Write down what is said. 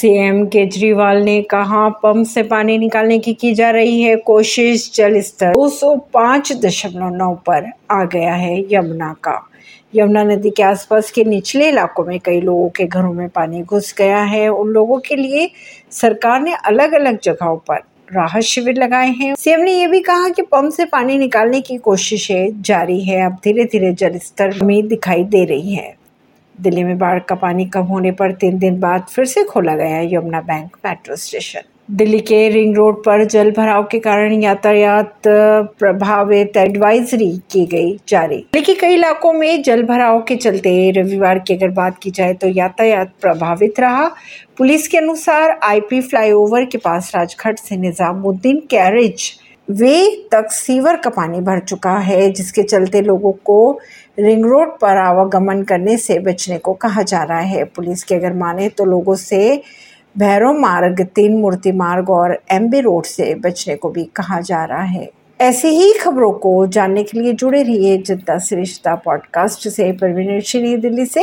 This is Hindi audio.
सीएम केजरीवाल ने कहा, पंप से पानी निकालने की की जा रही है कोशिश जल स्तर दो सौ पाँच दशमलव नौ पर आ गया है यमुना का। यमुना नदी के आसपास के निचले इलाकों में कई लोगों के घरों में पानी घुस गया है। उन लोगों के लिए सरकार ने अलग अलग जगहों पर राहत शिविर लगाए हैं। सीएम ने यह भी कहा कि पंप से पानी निकालने की कोशिशें जारी है। अब धीरे धीरे जल स्तर में दिखाई दे रही है। दिल्ली में बाढ़ का पानी कम होने पर तीन दिन बाद फिर से खोला गया Yamuna bank metro station. Delhi के रिंग रोड पर जल भराव के कारण यातायात प्रभावित एडवाइजरी की गई जारी। के कई इलाकों में जल भराव के चलते रविवार की अगर बात की जाए तो यातायात प्रभावित रहा। पुलिस के अनुसार आईपी फ्लाईओवर के पास राजघाट से निजामुद्दीन कैरेज वे तक सीवर का पानी भर चुका है, जिसके चलते लोगों को रिंग रोड पर आवागमन करने से बचने को कहा जा रहा है। पुलिस के अगर माने तो लोगों से भैरव मार्ग, तीन मूर्ति मार्ग और एमबी रोड से बचने को भी कहा जा रहा है। ऐसी ही खबरों को जानने के लिए जुड़े रहिए जनता श्रेष्ठता पॉडकास्ट से। परवीन दिल्ली से।